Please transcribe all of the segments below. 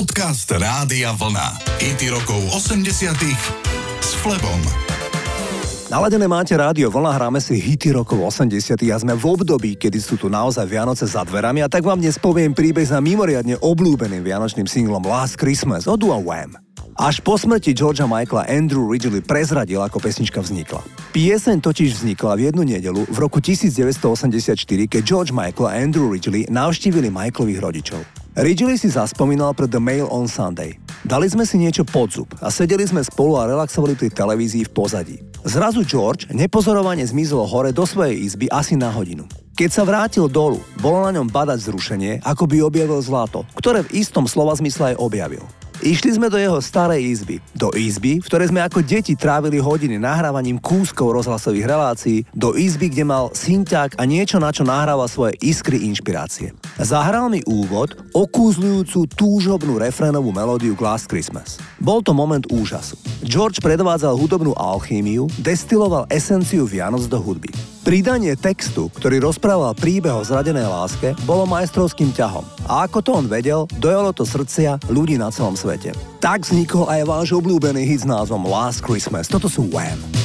Podcast Rádia Vlna. IT rokov 80 s Flebom. Naladené máte rádio Vlna, hráme si hity rokov 80 a sme v období, kedy sú tu naozaj Vianoce za dverami a tak vám dnes poviem príbeh za mimoriadne obľúbeným vianočným singlom Last Christmas od Dua Wham. Až po smrti Georgia Michaela Andrew Ridgely prezradil, ako pesnička vznikla. Pieseň totiž vznikla v jednu nedelu v roku 1984, keď George Michael a Andrew Ridgely navštívili Michaelových rodičov. Ridgely si zaspomínal pre The Mail on Sunday. Dali sme si niečo pod zub a sedeli sme spolu a relaxovali pri televízii v pozadí. Zrazu George nepozorovane zmizol hore do svojej izby asi na hodinu. Keď sa vrátil dolu, bolo na ňom badať zrušenie, ako by objavil zlato, ktoré v istom slova zmysle aj objavil. Išli sme do jeho starej izby. Do izby, v ktorej sme ako deti trávili hodiny nahrávaním kúskov rozhlasových relácií, do izby, kde mal synťák a niečo, na čo nahrával svoje iskry inšpirácie. Zahral mi úvod, okúzľujúcu túžobnú refrénovú melódiu Glass Christmas. Bol to moment úžasu. George predvádzal hudobnú alchímiu, destiloval esenciu Vianoc do hudby. Pridanie textu, ktorý rozprával príbeh o zradenej láske, bolo majstrovským ťahom. A ako to on vedel, dojalo to srdcia ľudí na celom svete. Tak vznikol aj váš obľúbený hit s názvom Last Christmas. Toto sú Wham.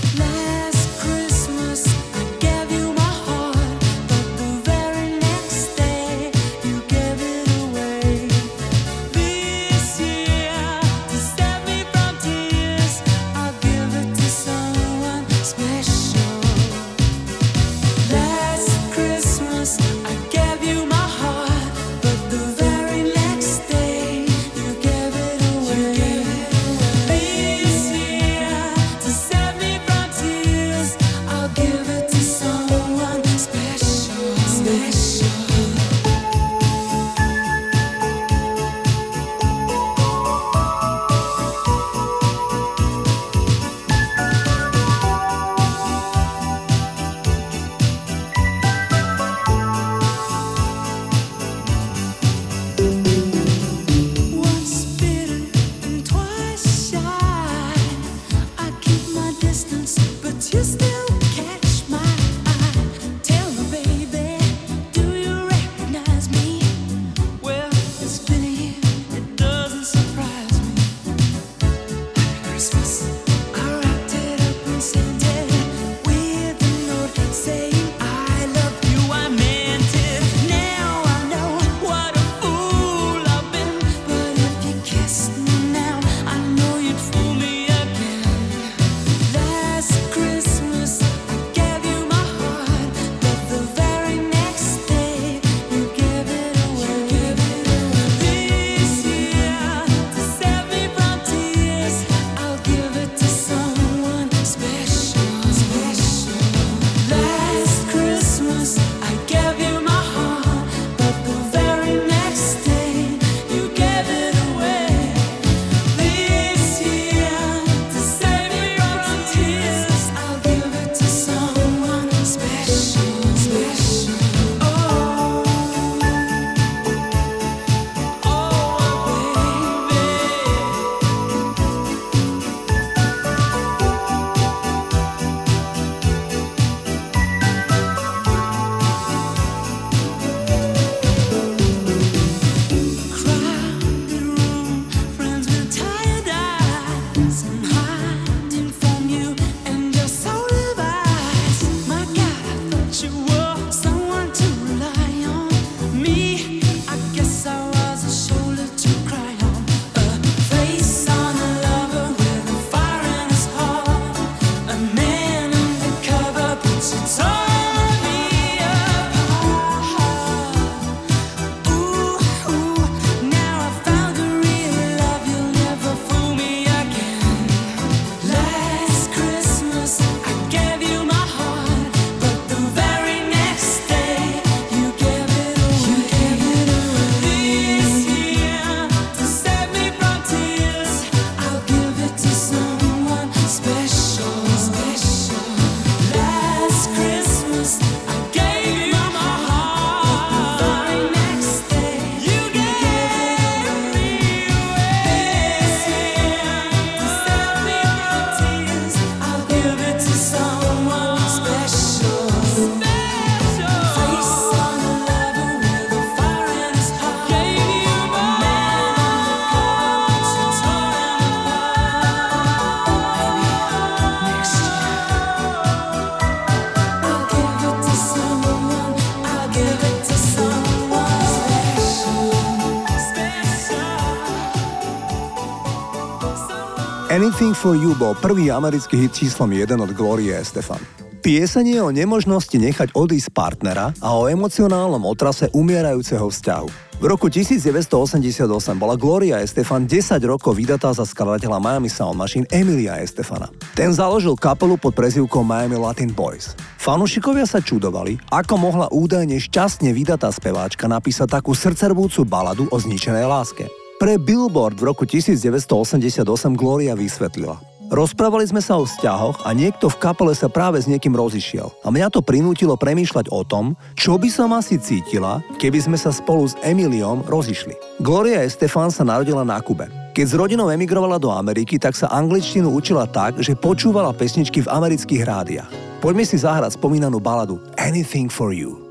For You bol prvý americký hit číslom 1 od Gloria Estefan. Pieseň je o nemožnosti nechať odísť partnera a o emocionálnom otrase umierajúceho vzťahu. V roku 1988 bola Gloria Estefan 10 rokov vydatá za skladateľa Miami Sound Machine Emilia Estefana. Ten založil kapelu pod prezivkou Miami Latin Boys. Fanúšikovia sa čudovali, ako mohla údajne šťastne vydatá speváčka napísať takú srdcervúcu baladu o zničenej láske. Pre Billboard v roku 1988 Gloria vysvetlila. Rozprávali sme sa o vzťahoch a niekto v kapele sa práve s niekým rozišiel. A mňa to prinútilo premýšľať o tom, čo by som asi cítila, keby sme sa spolu s Emiliom rozišli. Gloria Estefan sa narodila na Kube. Keď s rodinou emigrovala do Ameriky, tak sa angličtinu učila tak, že počúvala pesničky v amerických rádiách. Poďme si zahrať spomínanú baladu Anything for You.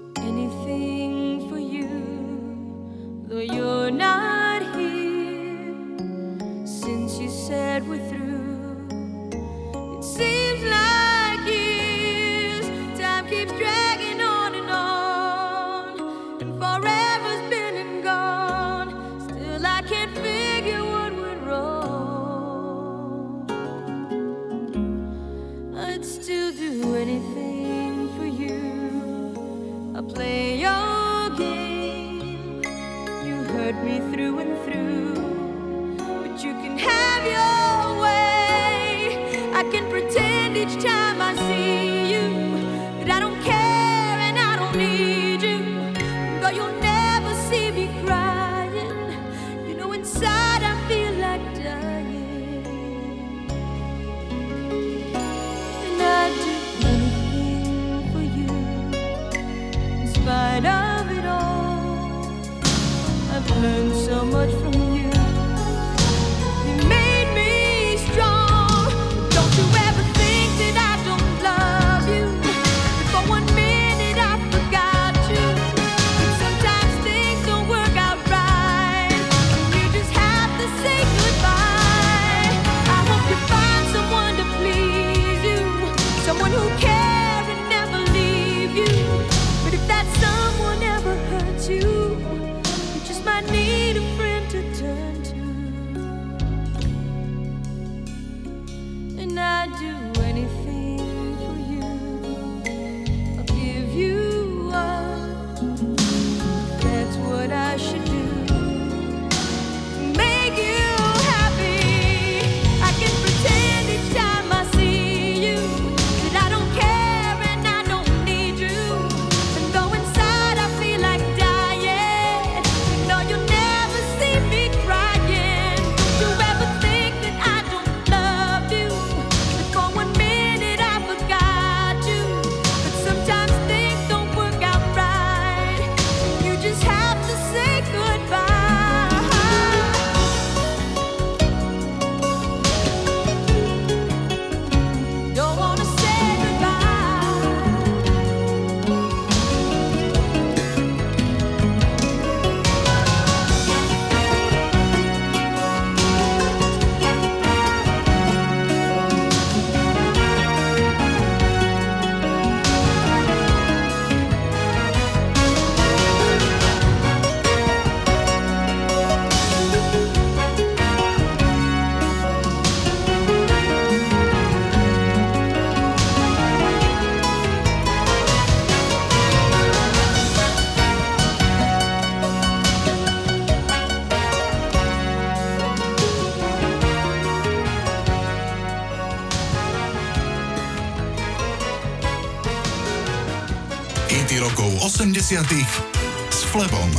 I can't figure rokov 80 s Flebom.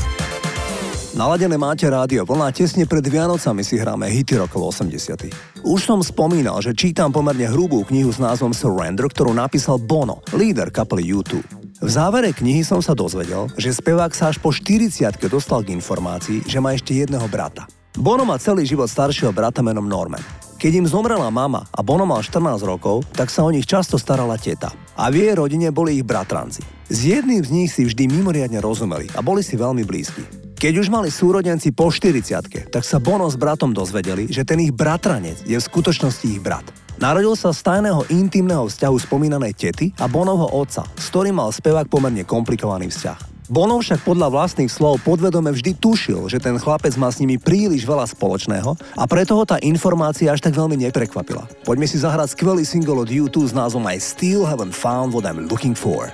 Naladené máte rádio vlna, tesne pred Vianocami si hráme hity rokov 80 Už som spomínal, že čítam pomerne hrubú knihu s názvom Surrender, ktorú napísal Bono, líder kapely U2. V závere knihy som sa dozvedel, že spevák sa až po 40 dostal k informácii, že má ešte jedného brata. Bono má celý život staršieho brata menom Norman. Keď im zomrela mama a Bono mal 14 rokov, tak sa o nich často starala teta. A v jej rodine boli ich bratranci. S jedným z nich si vždy mimoriadne rozumeli a boli si veľmi blízki. Keď už mali súrodenci po 40 tak sa Bono s bratom dozvedeli, že ten ich bratranec je v skutočnosti ich brat. Narodil sa z tajného intimného vzťahu spomínanej tety a Bonovho otca, s ktorým mal spevák pomerne komplikovaný vzťah. Bono však podľa vlastných slov podvedome vždy tušil, že ten chlapec má s nimi príliš veľa spoločného a preto ho tá informácia až tak veľmi neprekvapila. Poďme si zahrať skvelý single od U2 s názvom I Still Haven't Found What I'm Looking For.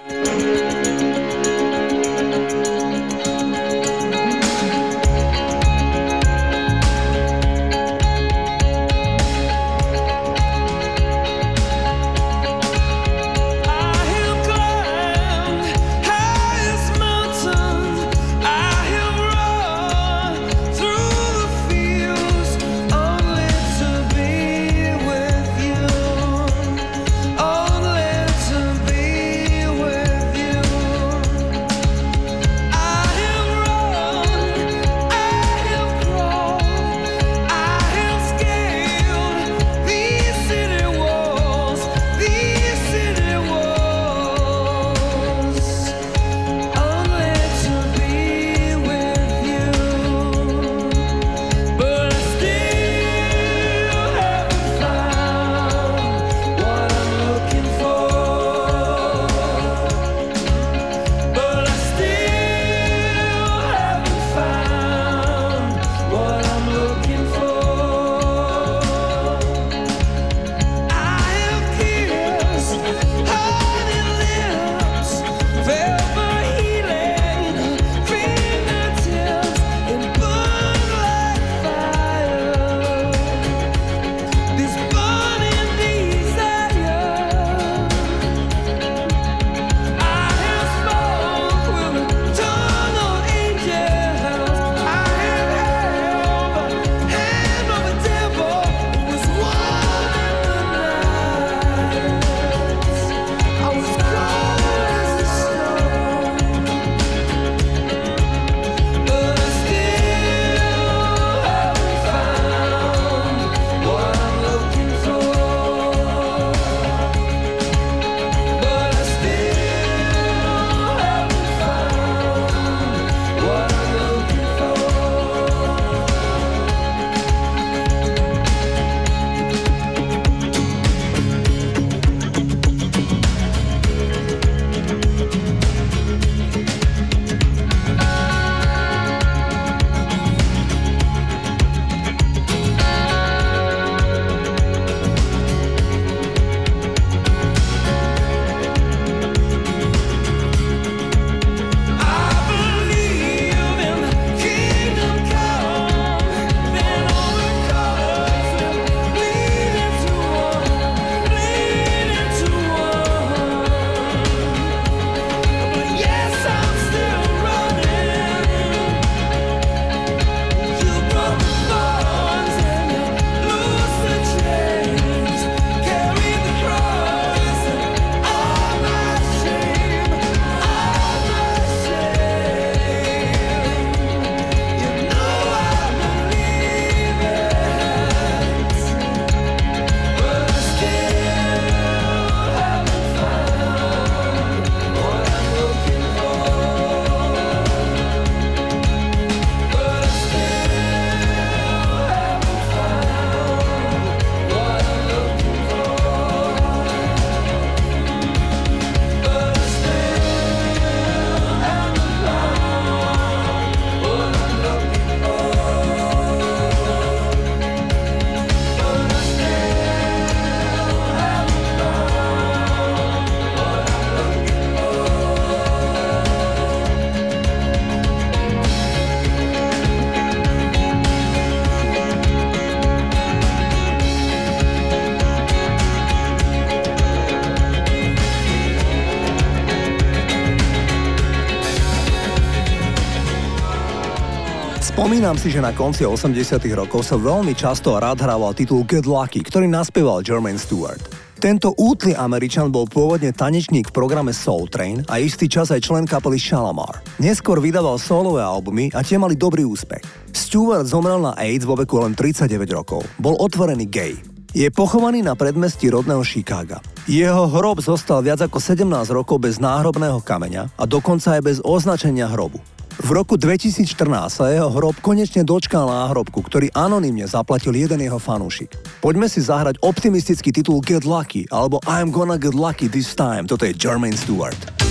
Spomínam si, že na konci 80 rokov sa veľmi často rád hrával titul Get Lucky, ktorý naspieval Jermaine Stewart. Tento útly Američan bol pôvodne tanečník v programe Soul Train a istý čas aj člen kapely Shalamar. Neskôr vydával solové albumy a tie mali dobrý úspech. Stewart zomrel na AIDS vo veku len 39 rokov. Bol otvorený gay. Je pochovaný na predmestí rodného Chicaga. Jeho hrob zostal viac ako 17 rokov bez náhrobného kameňa a dokonca aj bez označenia hrobu. V roku 2014 sa jeho hrob konečne dočkal náhrobku, ktorý anonymne zaplatil jeden jeho fanúšik. Poďme si zahrať optimistický titul Get Lucky alebo I'm gonna get lucky this time. Toto je Jermaine Stewart.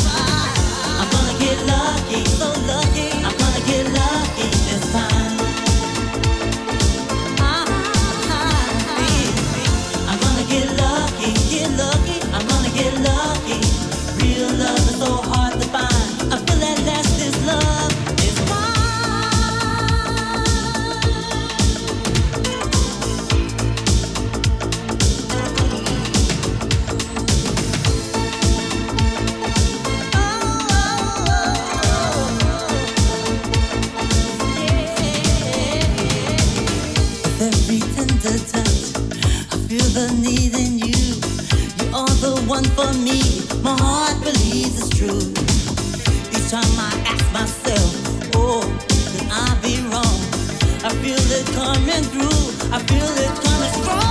so loved. believe in you. You are the one for me. My heart believes it's true. Each time I ask myself, oh, I be wrong? I feel it coming through. I feel it coming strong.